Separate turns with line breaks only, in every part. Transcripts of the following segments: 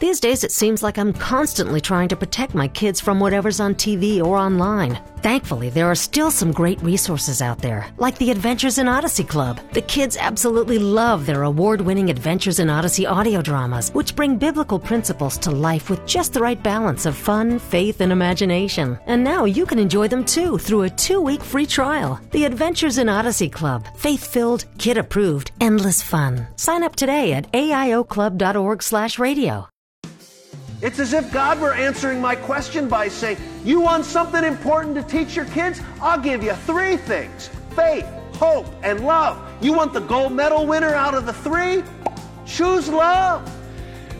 These days, it seems like I'm constantly trying to protect my kids from whatever's on TV or online. Thankfully, there are still some great resources out there, like the Adventures in Odyssey Club. The kids absolutely love their award winning Adventures in Odyssey audio dramas, which bring biblical principles to life with just the right balance of fun, faith, and imagination. And now you can enjoy them too through a two week free trial. The Adventures in Odyssey Club. Faith filled, kid approved, endless fun. Sign up today at aioclub.org slash radio.
It's as if God were answering my question by saying, You want something important to teach your kids? I'll give you three things faith, hope, and love. You want the gold medal winner out of the three? Choose love.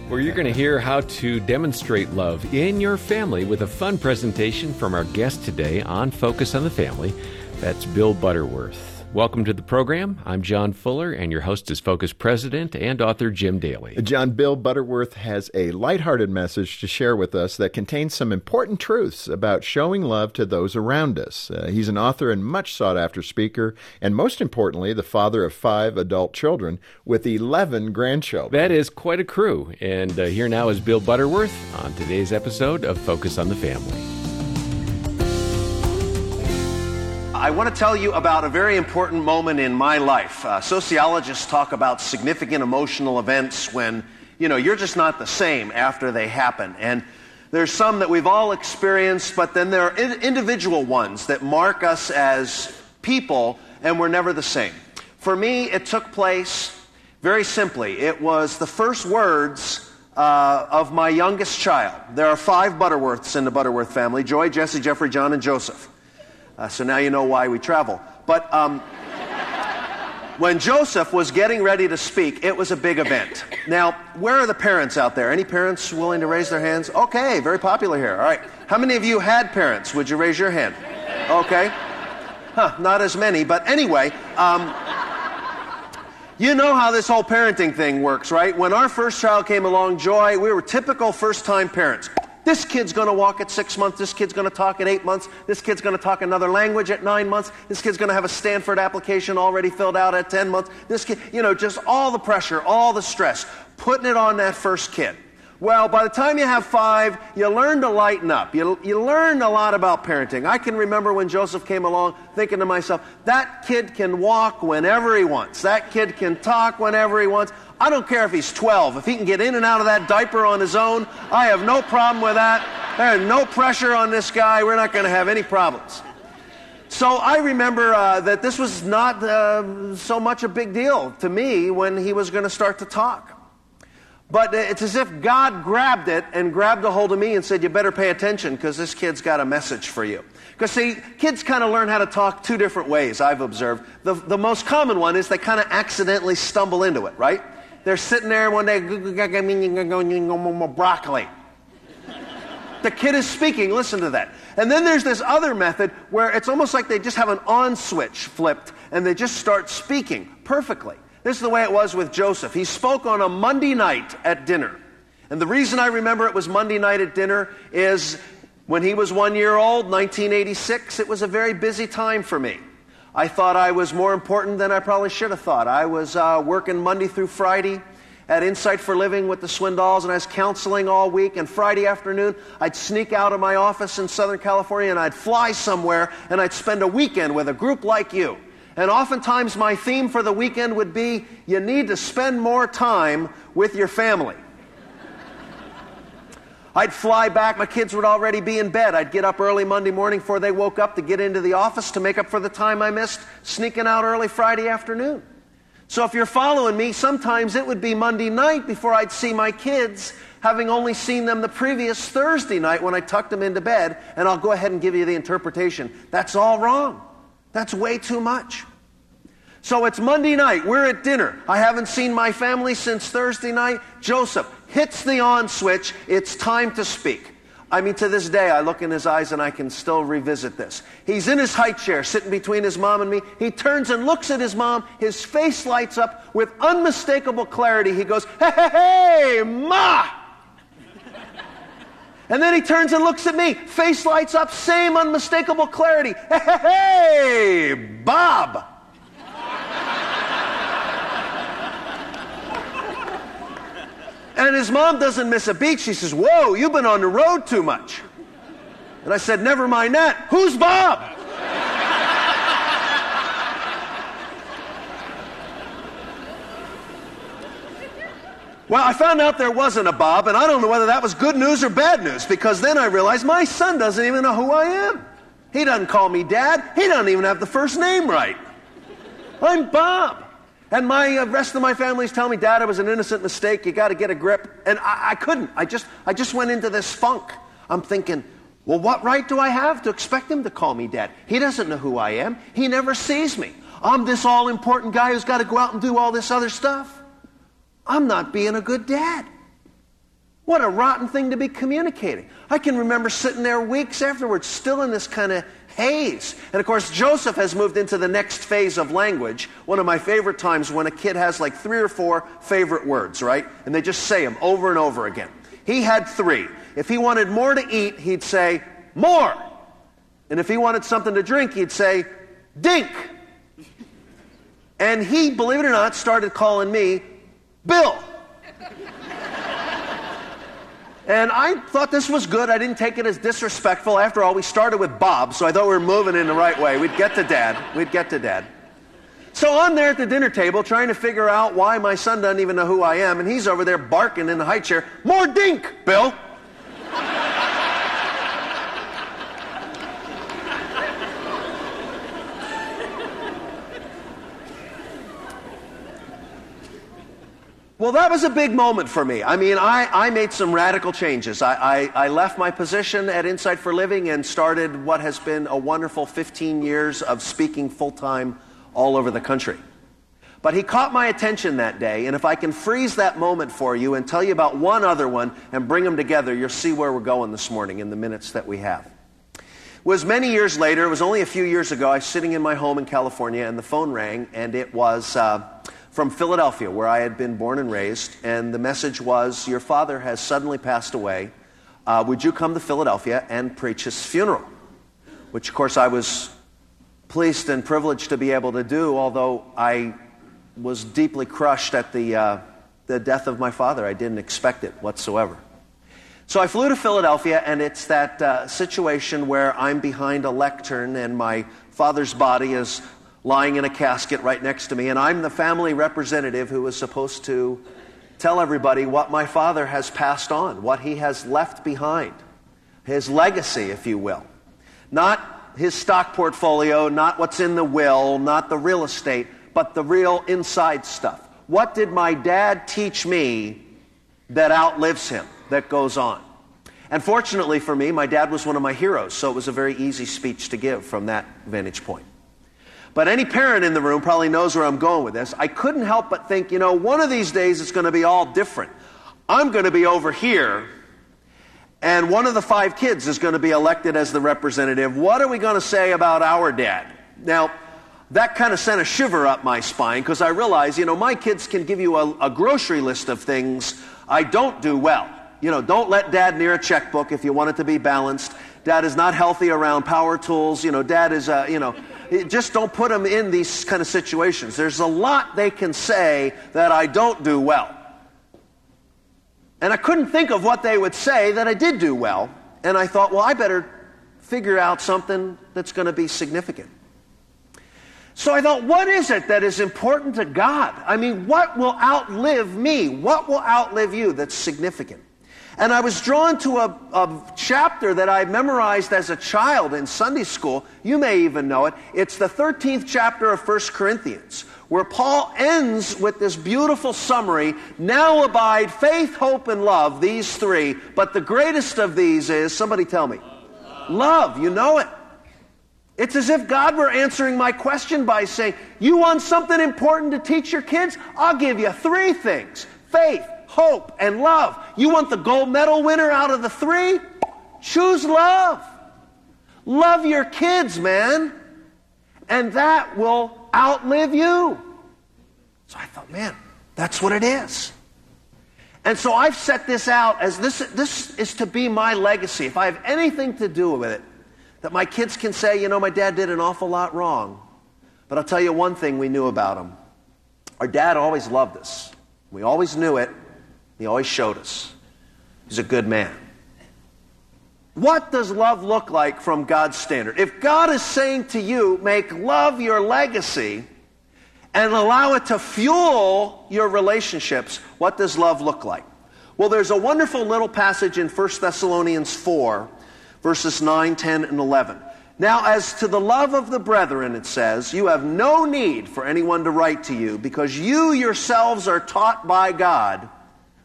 Where you're going to hear how to demonstrate love in your family with a fun presentation from our guest today on Focus on the Family. That's Bill Butterworth. Welcome to the program. I'm John Fuller, and your host is Focus President and author Jim Daly.
John Bill Butterworth has a lighthearted message to share with us that contains some important truths about showing love to those around us. Uh, he's an author and much sought after speaker, and most importantly, the father of five adult children with 11 grandchildren.
That is quite a crew. And uh, here now is Bill Butterworth on today's episode of Focus on the Family.
I want to tell you about a very important moment in my life. Uh, sociologists talk about significant emotional events when, you know, you're just not the same after they happen. And there's some that we've all experienced, but then there are in- individual ones that mark us as people and we're never the same. For me, it took place very simply. It was the first words uh, of my youngest child. There are five Butterworths in the Butterworth family Joy, Jesse, Jeffrey, John, and Joseph. Uh, so now you know why we travel. But um, when Joseph was getting ready to speak, it was a big event. Now, where are the parents out there? Any parents willing to raise their hands? Okay, very popular here. All right. How many of you had parents? Would you raise your hand? Okay. Huh, not as many, but anyway. Um, you know how this whole parenting thing works, right? When our first child came along, Joy, we were typical first time parents. This kid's going to walk at six months. This kid's going to talk at eight months. This kid's going to talk another language at nine months. This kid's going to have a Stanford application already filled out at 10 months. This kid, you know, just all the pressure, all the stress, putting it on that first kid. Well, by the time you have five, you learn to lighten up. You, you learn a lot about parenting. I can remember when Joseph came along thinking to myself, that kid can walk whenever he wants. That kid can talk whenever he wants. I don't care if he's 12. If he can get in and out of that diaper on his own, I have no problem with that. There's no pressure on this guy. We're not going to have any problems. So I remember uh, that this was not uh, so much a big deal to me when he was going to start to talk. But it's as if God grabbed it and grabbed a hold of me and said, You better pay attention because this kid's got a message for you. Because, see, kids kind of learn how to talk two different ways, I've observed. The, the most common one is they kind of accidentally stumble into it, right? They're sitting there one day, broccoli. The kid is speaking, listen to that. And then there's this other method where it's almost like they just have an on switch flipped and they just start speaking perfectly. This is the way it was with Joseph. He spoke on a Monday night at dinner. And the reason I remember it was Monday night at dinner is when he was one year old, 1986, it was a very busy time for me. I thought I was more important than I probably should have thought. I was uh, working Monday through Friday at Insight for Living with the Swindolls, and I was counseling all week. And Friday afternoon, I'd sneak out of my office in Southern California and I'd fly somewhere and I'd spend a weekend with a group like you. And oftentimes, my theme for the weekend would be you need to spend more time with your family. I'd fly back. My kids would already be in bed. I'd get up early Monday morning before they woke up to get into the office to make up for the time I missed sneaking out early Friday afternoon. So if you're following me, sometimes it would be Monday night before I'd see my kids, having only seen them the previous Thursday night when I tucked them into bed, and I'll go ahead and give you the interpretation. That's all wrong. That's way too much. So it's Monday night. We're at dinner. I haven't seen my family since Thursday night. Joseph, hits the on switch, it's time to speak. I mean, to this day, I look in his eyes and I can still revisit this. He's in his high chair, sitting between his mom and me. He turns and looks at his mom. His face lights up with unmistakable clarity. He goes, Hey, hey, hey, Ma! And then he turns and looks at me. Face lights up, same unmistakable clarity. Hey, hey, hey Bob! And his mom doesn't miss a beat. She says, Whoa, you've been on the road too much. And I said, Never mind that. Who's Bob? Well, I found out there wasn't a Bob, and I don't know whether that was good news or bad news because then I realized my son doesn't even know who I am. He doesn't call me dad. He doesn't even have the first name right. I'm Bob. And my uh, rest of my family's telling me, Dad, it was an innocent mistake. You got to get a grip. And I, I couldn't. I just, I just went into this funk. I'm thinking, well, what right do I have to expect him to call me dad? He doesn't know who I am. He never sees me. I'm this all important guy who's got to go out and do all this other stuff. I'm not being a good dad. What a rotten thing to be communicating. I can remember sitting there weeks afterwards, still in this kind of haze. And of course, Joseph has moved into the next phase of language. One of my favorite times when a kid has like three or four favorite words, right? And they just say them over and over again. He had three. If he wanted more to eat, he'd say, more. And if he wanted something to drink, he'd say, dink. And he, believe it or not, started calling me Bill. And I thought this was good. I didn't take it as disrespectful. After all, we started with Bob, so I thought we were moving in the right way. We'd get to dad. We'd get to dad. So I'm there at the dinner table trying to figure out why my son doesn't even know who I am, and he's over there barking in the high chair, More dink, Bill. Well, that was a big moment for me. I mean, I, I made some radical changes. I, I, I, left my position at Insight for Living and started what has been a wonderful 15 years of speaking full time all over the country. But he caught my attention that day, and if I can freeze that moment for you and tell you about one other one and bring them together, you'll see where we're going this morning in the minutes that we have. It was many years later, it was only a few years ago, I was sitting in my home in California, and the phone rang, and it was. Uh, from Philadelphia, where I had been born and raised, and the message was, Your father has suddenly passed away. Uh, would you come to Philadelphia and preach his funeral? Which, of course, I was pleased and privileged to be able to do, although I was deeply crushed at the, uh, the death of my father. I didn't expect it whatsoever. So I flew to Philadelphia, and it's that uh, situation where I'm behind a lectern and my father's body is lying in a casket right next to me, and I'm the family representative who is supposed to tell everybody what my father has passed on, what he has left behind, his legacy, if you will. Not his stock portfolio, not what's in the will, not the real estate, but the real inside stuff. What did my dad teach me that outlives him, that goes on? And fortunately for me, my dad was one of my heroes, so it was a very easy speech to give from that vantage point. But any parent in the room probably knows where I'm going with this. I couldn't help but think, you know, one of these days it's going to be all different. I'm going to be over here, and one of the five kids is going to be elected as the representative. What are we going to say about our dad? Now, that kind of sent a shiver up my spine because I realized, you know, my kids can give you a, a grocery list of things I don't do well. You know, don't let dad near a checkbook if you want it to be balanced. Dad is not healthy around power tools. You know, dad is, uh, you know, just don't put them in these kind of situations. There's a lot they can say that I don't do well. And I couldn't think of what they would say that I did do well. And I thought, well, I better figure out something that's going to be significant. So I thought, what is it that is important to God? I mean, what will outlive me? What will outlive you that's significant? And I was drawn to a, a, chapter that I memorized as a child in Sunday school. You may even know it. It's the 13th chapter of 1 Corinthians, where Paul ends with this beautiful summary Now abide faith, hope, and love, these three. But the greatest of these is somebody tell me love. You know it. It's as if God were answering my question by saying, You want something important to teach your kids? I'll give you three things faith, hope, and love. You want the gold medal winner out of the three? Choose love. Love your kids, man. And that will outlive you. So I thought, man, that's what it is. And so I've set this out as this, this is to be my legacy. If I have anything to do with it, that my kids can say, you know, my dad did an awful lot wrong. But I'll tell you one thing we knew about him. Our dad always loved us. We always knew it He always showed us. He's a good man. What does love look like from God's standard? If God is saying to you, make love your legacy and allow it to fuel your relationships, what does love look like? Well, there's a wonderful little passage in 1 Thessalonians 4, verses 9, 10, and 11. Now, as to the love of the brethren, it says, you have no need for anyone to write to you because you yourselves are taught by God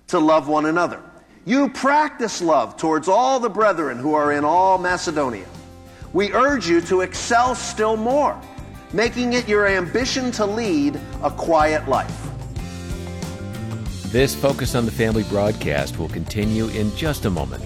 to love one another. You practice love towards all the brethren who are in all Macedonia. We urge you to excel still more, making it your ambition to lead a quiet life.
This Focus on the Family broadcast will continue in just a moment.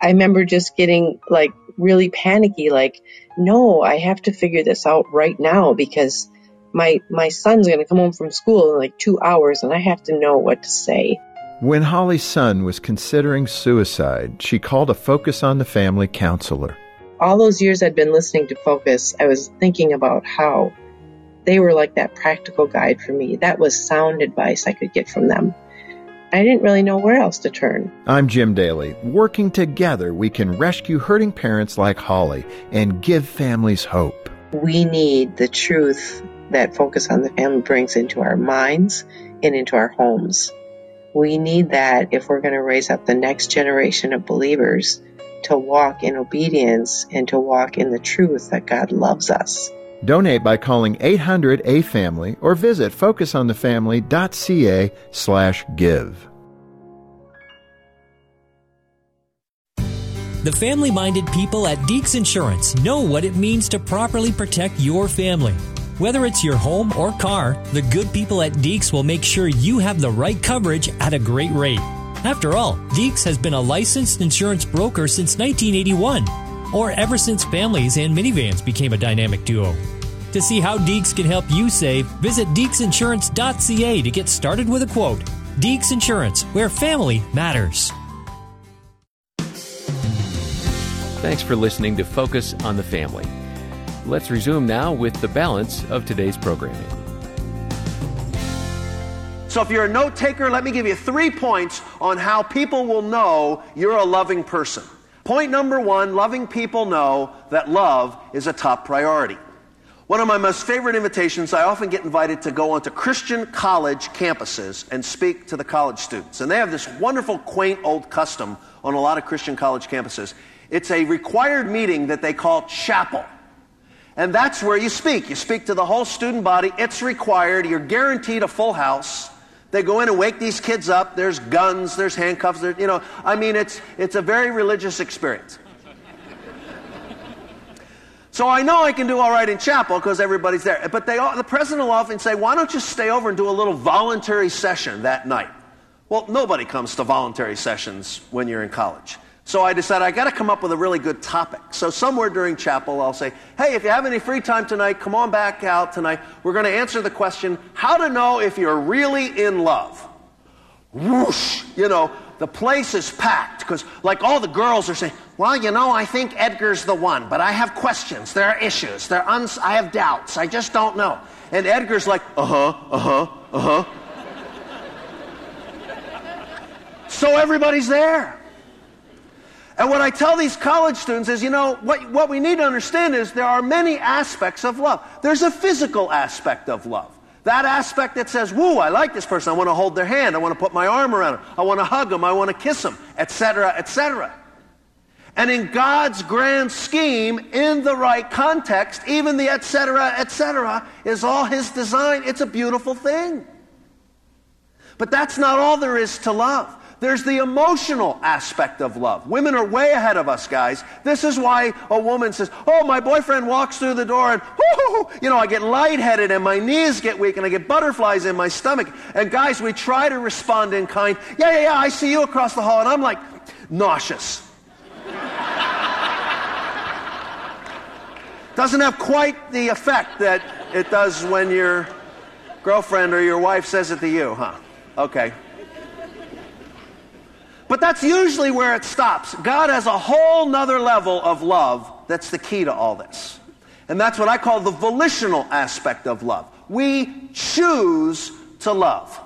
I remember just getting like really panicky, like, no, I have to figure this out right now because my my son's going to come home from school in like two hours and I have to know what to say.
When Holly's son was considering suicide, she called a Focus on the Family counselor.
All those years I'd been listening to Focus, I was thinking about how they were like that practical guide for me. That was sound advice I could get from them. I didn't really know where else to turn.
I'm Jim Daly. Working together, we can rescue hurting parents like Holly and give families hope.
We need the truth that Focus on the Family brings into our minds and into our homes. We need that if we're going to raise up the next generation of believers to walk in obedience and to walk in the truth that God loves us.
Donate by calling 800 A Family or visit focusonthefamily.ca slash give.
The family minded people at Deeks Insurance know what it means to properly protect your family. Whether it's your home or car, the good people at Deeks will make sure you have the right coverage at a great rate. After all, Deeks has been a licensed insurance broker since 1981, or ever since families and minivans became a dynamic duo. To see how Deeks can help you save, visit deeksinsurance.ca to get started with a quote. Deeks Insurance, where family matters.
Thanks for listening to Focus on the Family. Let's resume now with the balance of today's programming.
So, if you're a note taker, let me give you three points on how people will know you're a loving person. Point number one loving people know that love is a top priority. One of my most favorite invitations, I often get invited to go onto Christian college campuses and speak to the college students. And they have this wonderful, quaint old custom on a lot of Christian college campuses. It's a required meeting that they call chapel. And that's where you speak. You speak to the whole student body. It's required. You're guaranteed a full house. They go in and wake these kids up. There's guns, there's handcuffs, there, you know, I mean, it's, it's a very religious experience. So I know I can do all right in chapel because everybody's there. But they, all, the president will often say, why don't you stay over and do a little voluntary session that night? Well, nobody comes to voluntary sessions when you're in college. So I decided I got to come up with a really good topic. So somewhere during chapel, I'll say, hey, if you have any free time tonight, come on back out tonight. We're going to answer the question how to know if you're really in love. Whoosh! You know, the place is packed because, like, all the girls are saying, well, you know, I think Edgar's the one, but I have questions. There are issues. There are uns- I have doubts. I just don't know. And Edgar's like, uh huh, uh huh, uh huh. so everybody's there. And what I tell these college students is, you know, what, what we need to understand is there are many aspects of love. There's a physical aspect of love. That aspect that says, woo, I like this person. I want to hold their hand. I want to put my arm around them. I want to hug them. I want to kiss them, etc., etc. And in God's grand scheme, in the right context, even the etc., etc., is all His design. It's a beautiful thing. But that's not all there is to love. There's the emotional aspect of love. Women are way ahead of us, guys. This is why a woman says, Oh, my boyfriend walks through the door and, you know, I get lightheaded and my knees get weak and I get butterflies in my stomach. And guys, we try to respond in kind. Yeah, yeah, yeah, I see you across the hall. And I'm like, nauseous. Doesn't have quite the effect that it does when your girlfriend or your wife says it to you, huh? Okay. But that's usually where it stops. God has a whole nother level of love that's the key to all this. And that's what I call the volitional aspect of love. We choose to love.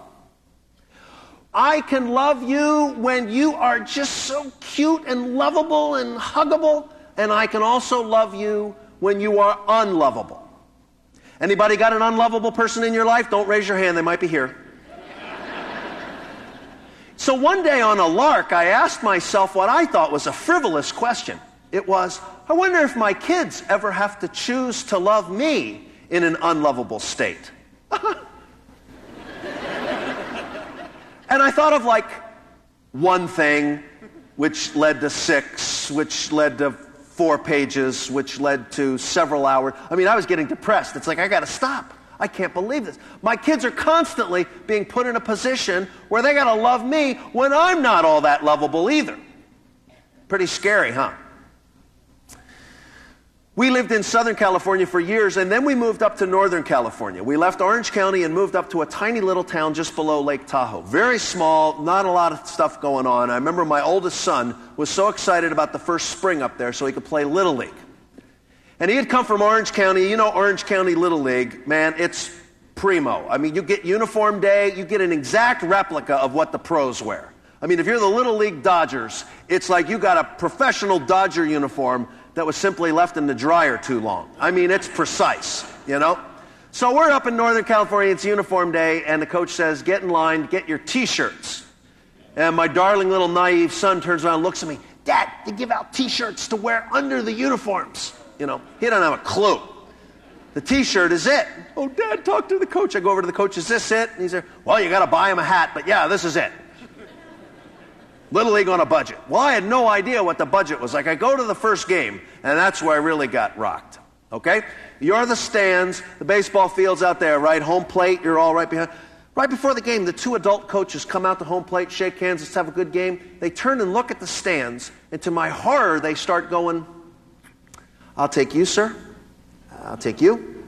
I can love you when you are just so cute and lovable and huggable, and I can also love you when you are unlovable. Anybody got an unlovable person in your life? Don't raise your hand, they might be here. So one day on a lark, I asked myself what I thought was a frivolous question. It was, I wonder if my kids ever have to choose to love me in an unlovable state. And I thought of like one thing, which led to six, which led to four pages, which led to several hours. I mean, I was getting depressed. It's like, I got to stop. I can't believe this. My kids are constantly being put in a position where they got to love me when I'm not all that lovable either. Pretty scary, huh? We lived in Southern California for years, and then we moved up to Northern California. We left Orange County and moved up to a tiny little town just below Lake Tahoe. Very small, not a lot of stuff going on. I remember my oldest son was so excited about the first spring up there so he could play Little League. And he had come from Orange County. You know, Orange County Little League, man, it's primo. I mean, you get uniform day, you get an exact replica of what the pros wear. I mean, if you're the Little League Dodgers, it's like you got a professional Dodger uniform that was simply left in the dryer too long. I mean, it's precise, you know? So we're up in Northern California, it's uniform day, and the coach says, Get in line, get your t shirts. And my darling little naive son turns around and looks at me, Dad, they give out t shirts to wear under the uniforms. You know, he doesn't have a clue. The t shirt is it. Oh, Dad, talk to the coach. I go over to the coach, Is this it? And he's there, Well, you got to buy him a hat, but yeah, this is it. Little League on a budget. Well, I had no idea what the budget was like. I go to the first game, and that's where I really got rocked. Okay? You're the stands, the baseball field's out there, right? Home plate, you're all right behind. Right before the game, the two adult coaches come out to home plate, shake hands, let's have a good game. They turn and look at the stands, and to my horror, they start going, I'll take you, sir. I'll take you.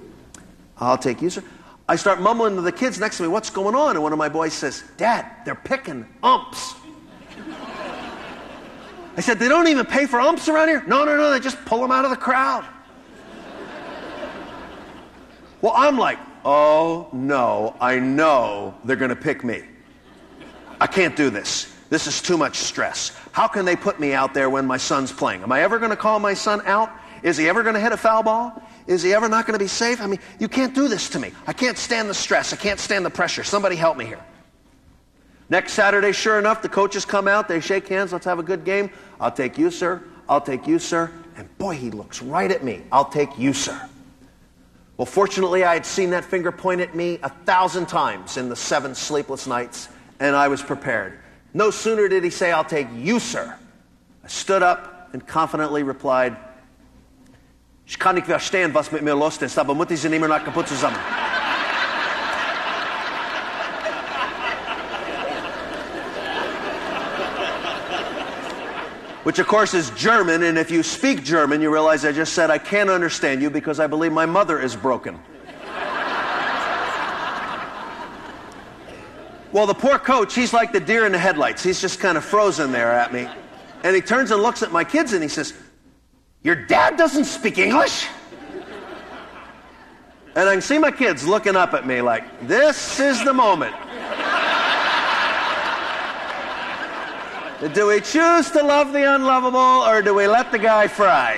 I'll take you, sir. I start mumbling to the kids next to me, what's going on? And one of my boys says, Dad, they're picking umps. I said, they don't even pay for umps around here? No, no, no, they just pull them out of the crowd. well, I'm like, oh no, I know they're going to pick me. I can't do this. This is too much stress. How can they put me out there when my son's playing? Am I ever going to call my son out? Is he ever going to hit a foul ball? Is he ever not going to be safe? I mean, you can't do this to me. I can't stand the stress. I can't stand the pressure. Somebody help me here. Next Saturday, sure enough, the coaches come out, they shake hands, let's have a good game. I'll take you, sir. I'll take you, sir. And boy, he looks right at me. I'll take you, sir. Well, fortunately, I had seen that finger point at me a thousand times in the seven sleepless nights, and I was prepared. No sooner did he say, I'll take you, sir. I stood up and confidently replied, Ich kann nicht verstehen, was mit mir los ist, aber Mutti sind immer noch kaputt zusammen. which of course is German, and if you speak German, you realize I just said I can't understand you because I believe my mother is broken. well, the poor coach, he's like the deer in the headlights. He's just kind of frozen there at me. And he turns and looks at my kids and he says, Your dad doesn't speak English? And I can see my kids looking up at me like, This is the moment. Do we choose to love the unlovable or do we let the guy fry?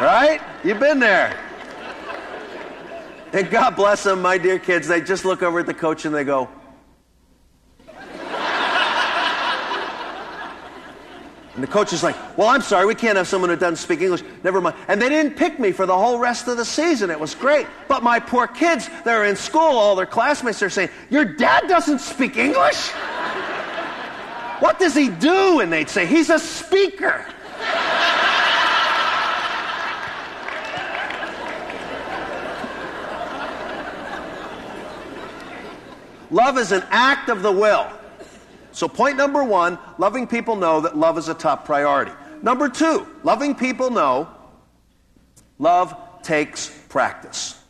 Right? You've been there. And God bless them, my dear kids. They just look over at the coach and they go, And the coach is like, Well, I'm sorry, we can't have someone who doesn't speak English. Never mind. And they didn't pick me for the whole rest of the season. It was great. But my poor kids, they're in school, all their classmates are saying, Your dad doesn't speak English? what does he do? And they'd say, He's a speaker. Love is an act of the will. So, point number one loving people know that love is a top priority. Number two, loving people know love takes practice.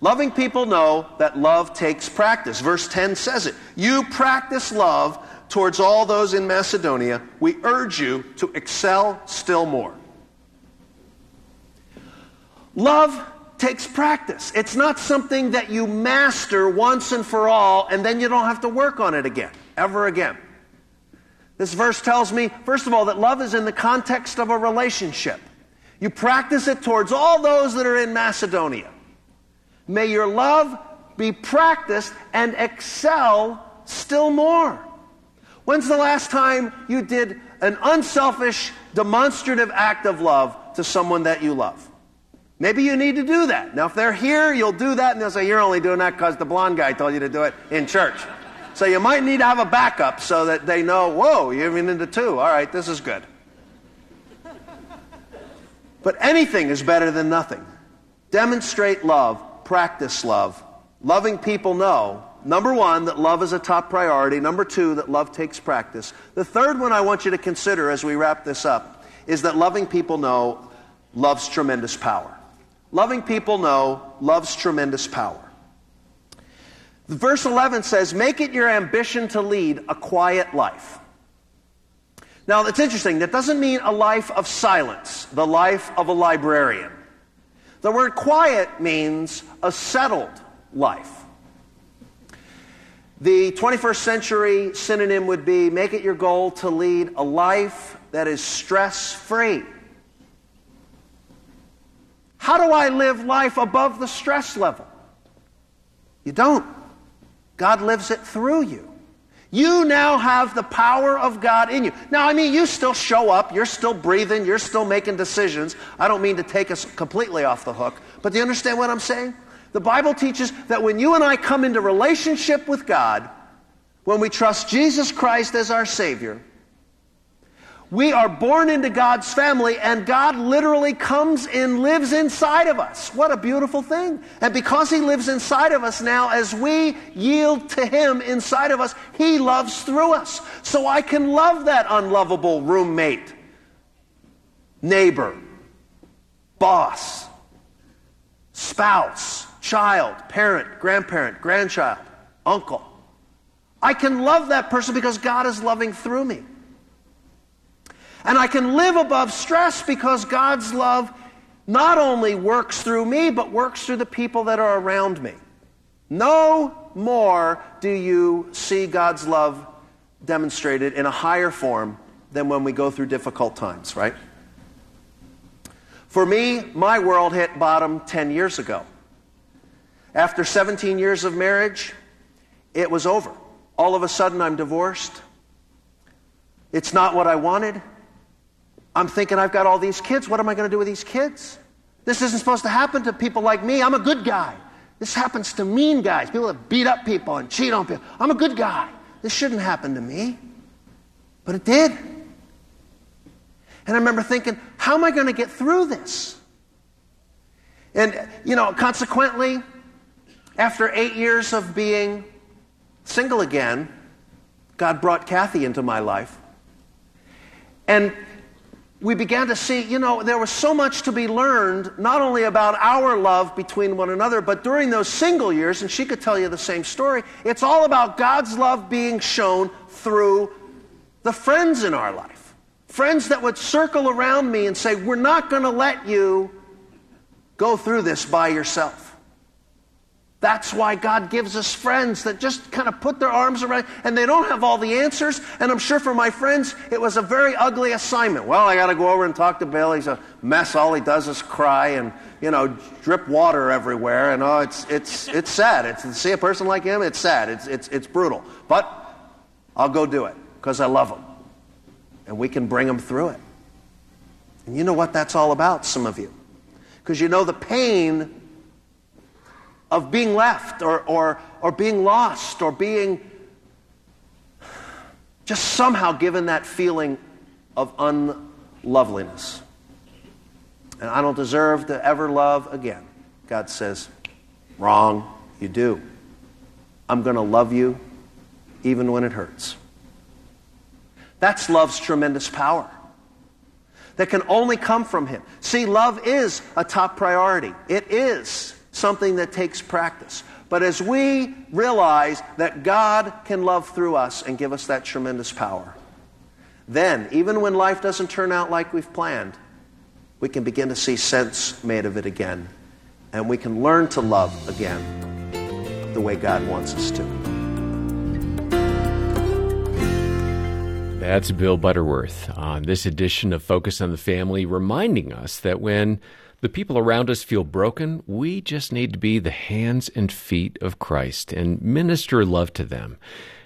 Loving people know that love takes practice. Verse 10 says it. You practice love towards all those in Macedonia. We urge you to excel still more. Love takes practice. It's not something that you master once and for all, and then you don't have to work on it again, ever again. This verse tells me, first of all, that love is in the context of a relationship. You practice it towards all those that are in Macedonia. May your love be practiced and excel still more. When's the last time you did an unselfish, demonstrative act of love to someone that you love? Maybe you need to do that. Now, if they're here, you'll do that, and they'll say, You're only doing that because the blonde guy told you to do it in church. So you might need to have a backup so that they know, Whoa, you're even into two. All right, this is good. But anything is better than nothing. Demonstrate love, practice love. Loving people know, number one, that love is a top priority. Number two, that love takes practice. The third one I want you to consider as we wrap this up is that loving people know love's tremendous power. Loving people know love's tremendous power. Verse 11 says, Make it your ambition to lead a quiet life. Now, it's interesting. That doesn't mean a life of silence, the life of a librarian. The word quiet means a settled life. The 21st century synonym would be make it your goal to lead a life that is stress free. How do I live life above the stress level? You don't. God lives it through you. You now have the power of God in you. Now, I mean, you still show up, you're still breathing, you're still making decisions. I don't mean to take us completely off the hook, but do you understand what I'm saying? The Bible teaches that when you and I come into relationship with God, when we trust Jesus Christ as our Savior, we are born into God's family, and God literally comes and lives inside of us. What a beautiful thing. And because He lives inside of us now, as we yield to Him inside of us, He loves through us. So I can love that unlovable roommate, neighbor, boss, spouse, child, parent, grandparent, grandchild, uncle. I can love that person because God is loving through me. And I can live above stress because God's love not only works through me, but works through the people that are around me. No more do you see God's love demonstrated in a higher form than when we go through difficult times, right? For me, my world hit bottom 10 years ago. After 17 years of marriage, it was over. All of a sudden, I'm divorced. It's not what I wanted. I'm thinking, I've got all these kids. What am I going to do with these kids? This isn't supposed to happen to people like me. I'm a good guy. This happens to mean guys, people that beat up people and cheat on people. I'm a good guy. This shouldn't happen to me. But it did. And I remember thinking, how am I going to get through this? And, you know, consequently, after eight years of being single again, God brought Kathy into my life. And we began to see, you know, there was so much to be learned, not only about our love between one another, but during those single years, and she could tell you the same story, it's all about God's love being shown through the friends in our life. Friends that would circle around me and say, We're not going to let you go through this by yourself. That's why God gives us friends that just kind of put their arms around, and they don't have all the answers. And I'm sure for my friends, it was a very ugly assignment. Well, I got to go over and talk to Bill. He's a mess. All he does is cry and, you know, drip water everywhere. And oh, it's, it's, it's sad. It's, to see a person like him, it's sad. It's, it's, it's brutal. But I'll go do it because I love him. And we can bring him through it. And you know what that's all about, some of you. Because you know the pain of being left or, or, or being lost or being just somehow given that feeling of unloveliness. And I don't deserve to ever love again. God says, Wrong, you do. I'm going to love you even when it hurts. That's love's tremendous power that can only come from Him. See, love is a top priority. It is something that takes practice. But as we realize that God can love through us and give us that tremendous power, then, even when life doesn't turn out like we've planned, we can begin to see sense made of it again and we can learn to love again the way God wants us to.
That's Bill Butterworth on this edition of Focus on the Family, reminding us that when the people around us feel broken, we just need to be the hands and feet of Christ and minister love to them.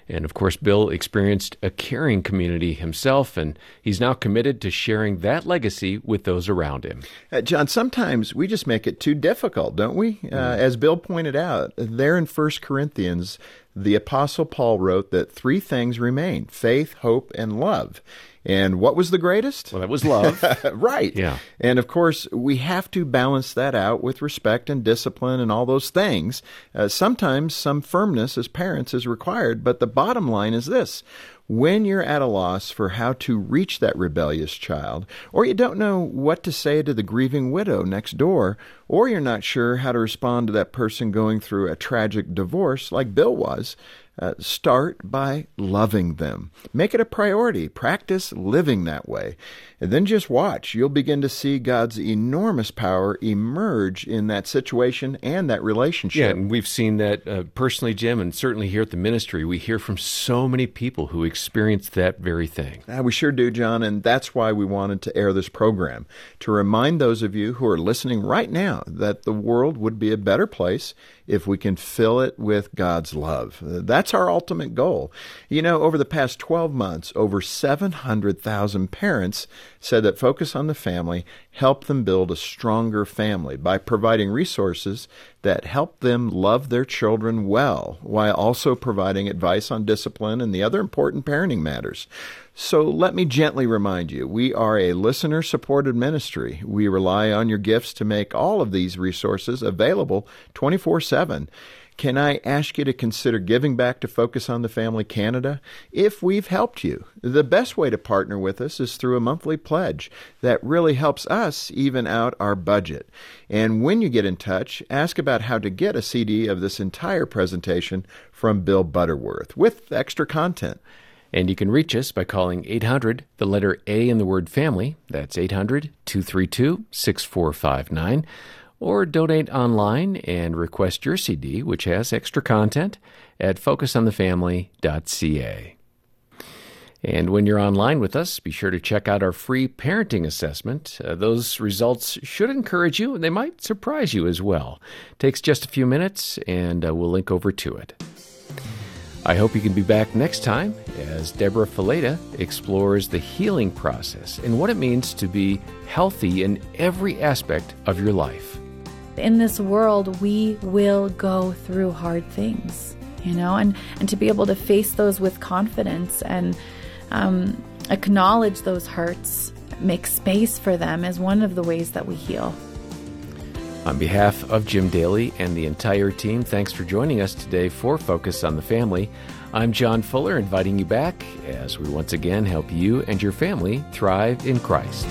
And of course, Bill experienced a caring community himself, and he's now committed to sharing that legacy with those around him.
Uh, John, sometimes we just make it too difficult, don't we? Uh, mm. As Bill pointed out, there in 1 Corinthians, the Apostle Paul wrote that three things remain faith, hope, and love. And what was the greatest?
Well, that was love.
right.
Yeah.
And of course, we have to balance that out with respect and discipline and all those things. Uh, sometimes some firmness as parents is required, but the bottom line is this when you're at a loss for how to reach that rebellious child, or you don't know what to say to the grieving widow next door, or you're not sure how to respond to that person going through a tragic divorce like Bill was, uh, start by loving them. Make it a priority. Practice living that way. And then just watch. You'll begin to see God's enormous power emerge in that situation and that relationship.
Yeah, and we've seen that uh, personally, Jim, and certainly here at the ministry. We hear from so many people who experience that very thing.
Uh, we sure do, John, and that's why we wanted to air this program to remind those of you who are listening right now that the world would be a better place if we can fill it with God's love. That's our ultimate goal. You know, over the past 12 months, over 700,000 parents said that Focus on the Family helped them build a stronger family by providing resources that help them love their children well while also providing advice on discipline and the other important parenting matters. So let me gently remind you we are a listener supported ministry. We rely on your gifts to make all of these resources available 24 7. Can I ask you to consider giving back to Focus on the Family Canada? If we've helped you, the best way to partner with us is through a monthly pledge that really helps us even out our budget. And when you get in touch, ask about how to get a CD of this entire presentation from Bill Butterworth with extra content.
And you can reach us by calling 800, the letter A in the word family. That's 800 232 6459 or donate online and request your CD, which has extra content, at focusonthefamily.ca. And when you're online with us, be sure to check out our free parenting assessment. Uh, those results should encourage you, and they might surprise you as well. It takes just a few minutes, and uh, we'll link over to it. I hope you can be back next time as Deborah Fileta explores the healing process and what it means to be healthy in every aspect of your life
in this world, we will go through hard things, you know, and, and to be able to face those with confidence and um, acknowledge those hurts, make space for them is one of the ways that we heal.
On behalf of Jim Daly and the entire team, thanks for joining us today for Focus on the Family. I'm John Fuller, inviting you back as we once again help you and your family thrive in Christ.